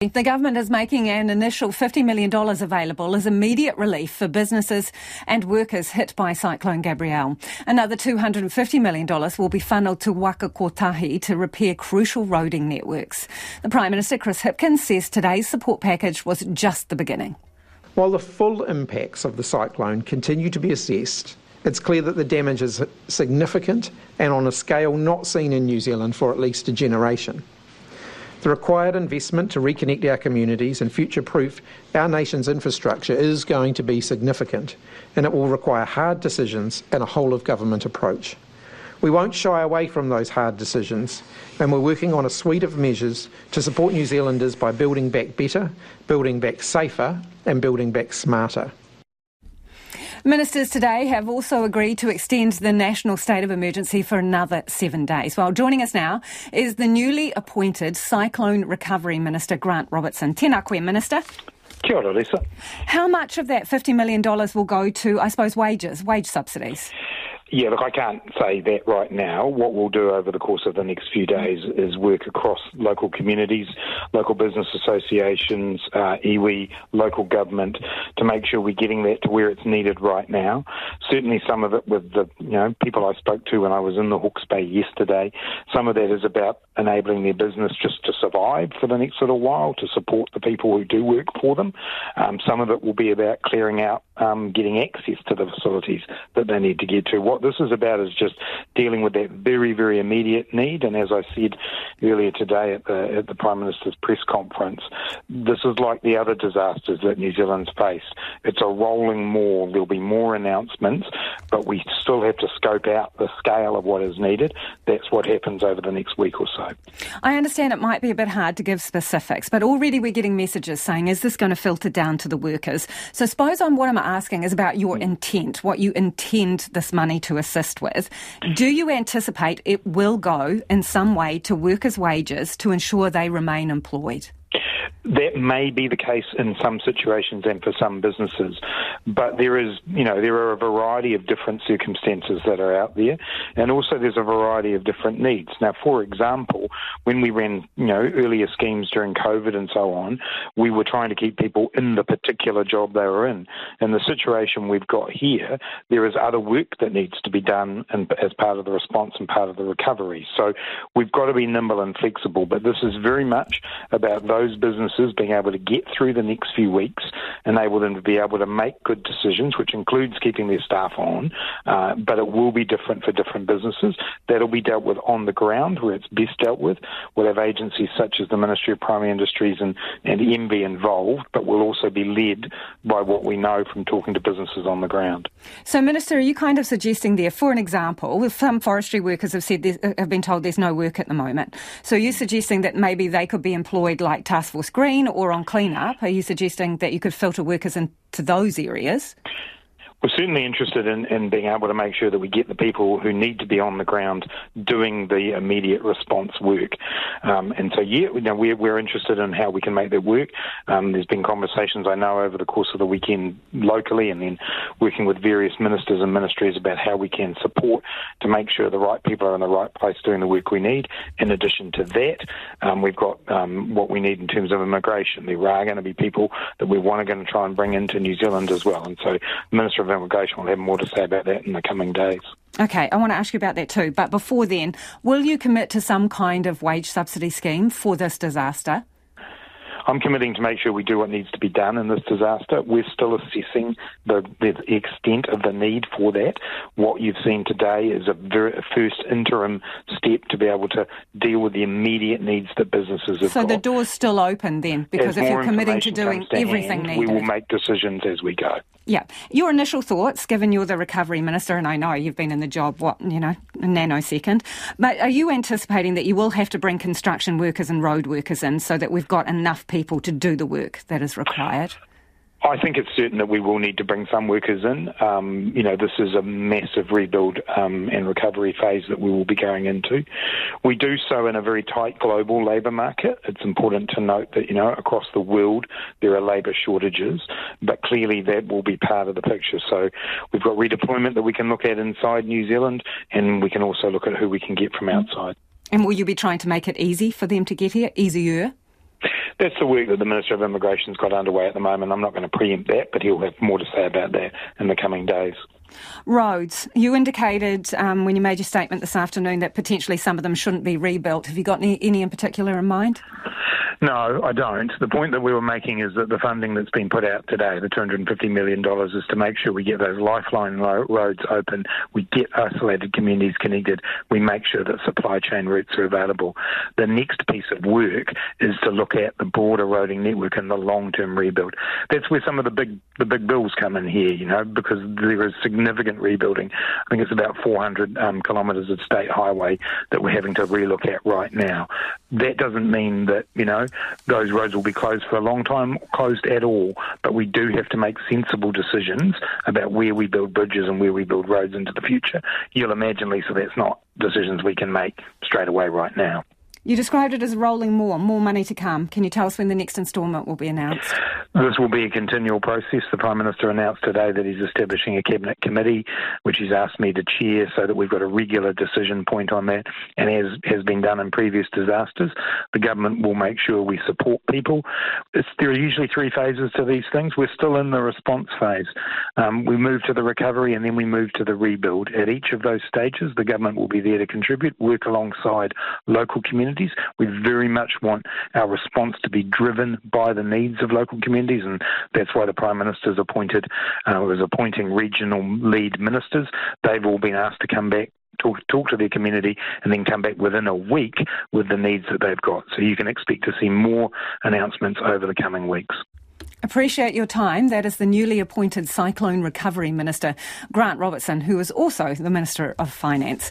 The government is making an initial $50 million available as immediate relief for businesses and workers hit by Cyclone Gabrielle. Another $250 million will be funneled to Waka Kotahi to repair crucial roading networks. The Prime Minister, Chris Hipkins, says today's support package was just the beginning. While the full impacts of the cyclone continue to be assessed, it's clear that the damage is significant and on a scale not seen in New Zealand for at least a generation. The required investment to reconnect our communities and future proof our nation's infrastructure is going to be significant, and it will require hard decisions and a whole of government approach. We won't shy away from those hard decisions, and we're working on a suite of measures to support New Zealanders by building back better, building back safer, and building back smarter. Ministers today have also agreed to extend the national state of emergency for another seven days. Well, joining us now is the newly appointed Cyclone Recovery Minister, Grant Robertson. Tēnā koe, Minister. Kia ora, Lisa. How much of that $50 million will go to, I suppose, wages, wage subsidies? Yeah, look, I can't say that right now. What we'll do over the course of the next few days is work across local communities, local business associations, uh, iwi, local government, to make sure we're getting that to where it's needed right now. Certainly, some of it with the you know people I spoke to when I was in the Hawke's Bay yesterday. Some of that is about enabling their business just to survive for the next little while, to support the people who do work for them. Um, some of it will be about clearing out, um, getting access to the facilities that they need to get to. What this is about is just dealing with that very, very immediate need. And as I said earlier today at the, at the Prime Minister's press conference, this is like the other disasters that New Zealand's faced. It's a rolling maul. There'll be more announcements, but we still have to scope out the scale of what is needed. That's what happens over the next week or so. I understand it might be a bit hard to give specifics, but already we're getting messages saying, is this going to filter down to the workers? So suppose on what I'm asking is about your mm. intent, what you intend this money to assist with. Do you anticipate it will go in some way to workers' wages to ensure they remain employed? That may be the case in some situations and for some businesses, but there is, you know, there are a variety of different circumstances that are out there, and also there's a variety of different needs. Now, for example, when we ran, you know, earlier schemes during COVID and so on, we were trying to keep people in the particular job they were in. In the situation we've got here, there is other work that needs to be done and, as part of the response and part of the recovery. So we've got to be nimble and flexible, but this is very much about those businesses businesses being able to get through the next few weeks, enable them to be able to make good decisions, which includes keeping their staff on, uh, but it will be different for different businesses. That'll be dealt with on the ground where it's best dealt with. We'll have agencies such as the Ministry of Primary Industries and, and MBIE involved, but we'll also be led by what we know from talking to businesses on the ground. So, Minister, are you kind of suggesting there, for an example, some forestry workers have said have been told there's no work at the moment. So, you're suggesting that maybe they could be employed like Task Force Green or on cleanup? Are you suggesting that you could filter workers into those areas? We're certainly interested in, in being able to make sure that we get the people who need to be on the ground doing the immediate response work. Um, and so, yeah, you know, we're, we're interested in how we can make that work. Um, there's been conversations I know over the course of the weekend locally and then working with various ministers and ministries about how we can support to make sure the right people are in the right place doing the work we need. In addition to that, um, we've got um, what we need in terms of immigration. There are going to be people that we want to going to try and bring into New Zealand as well. And so, Minister of Immigration will have more to say about that in the coming days. Okay, I want to ask you about that too. But before then, will you commit to some kind of wage subsidy scheme for this disaster? I'm committing to make sure we do what needs to be done in this disaster. We're still assessing the, the extent of the need for that. What you've seen today is a, very, a first interim step to be able to deal with the immediate needs that businesses have so got. the door's still open then, because as if you're committing to doing to everything hand, needed. We will make decisions as we go. Yeah. Your initial thoughts, given you're the recovery minister, and I know you've been in the job, what, you know, a nanosecond, but are you anticipating that you will have to bring construction workers and road workers in so that we've got enough people to do the work that is required? I think it's certain that we will need to bring some workers in. Um, you know, this is a massive rebuild um, and recovery phase that we will be going into. We do so in a very tight global labour market. It's important to note that, you know, across the world there are labour shortages, but clearly that will be part of the picture. So we've got redeployment that we can look at inside New Zealand, and we can also look at who we can get from outside. And will you be trying to make it easy for them to get here, easier? That's the work that the Minister of Immigration's got underway at the moment. I'm not going to preempt that, but he'll have more to say about that in the coming days. Roads. You indicated um, when you made your statement this afternoon that potentially some of them shouldn't be rebuilt. Have you got any, any in particular in mind? No, I don't. The point that we were making is that the funding that's been put out today, the $250 million, is to make sure we get those lifeline roads open, we get isolated communities connected, we make sure that supply chain routes are available. The next piece of work is to look at the broader roading network and the long-term rebuild. That's where some of the big the big bills come in here, you know, because there is significant rebuilding. I think it's about 400 um, kilometres of state highway that we're having to relook at right now. That doesn't mean that, you know, those roads will be closed for a long time, closed at all. But we do have to make sensible decisions about where we build bridges and where we build roads into the future. You'll imagine, Lisa, that's not decisions we can make straight away right now. You described it as rolling maul, more money to come. Can you tell us when the next instalment will be announced? This will be a continual process. The Prime Minister announced today that he's establishing a Cabinet Committee, which he's asked me to chair so that we've got a regular decision point on that. And as has been done in previous disasters, the government will make sure we support people. It's, there are usually three phases to these things. We're still in the response phase. Um, we move to the recovery and then we move to the rebuild. At each of those stages, the government will be there to contribute, work alongside local communities communities. We very much want our response to be driven by the needs of local communities, and that's why the Prime Minister's appointed, uh, was appointing regional lead ministers. They've all been asked to come back talk talk to their community and then come back within a week with the needs that they've got. So you can expect to see more announcements over the coming weeks. Appreciate your time. That is the newly appointed Cyclone Recovery Minister, Grant Robertson, who is also the Minister of Finance.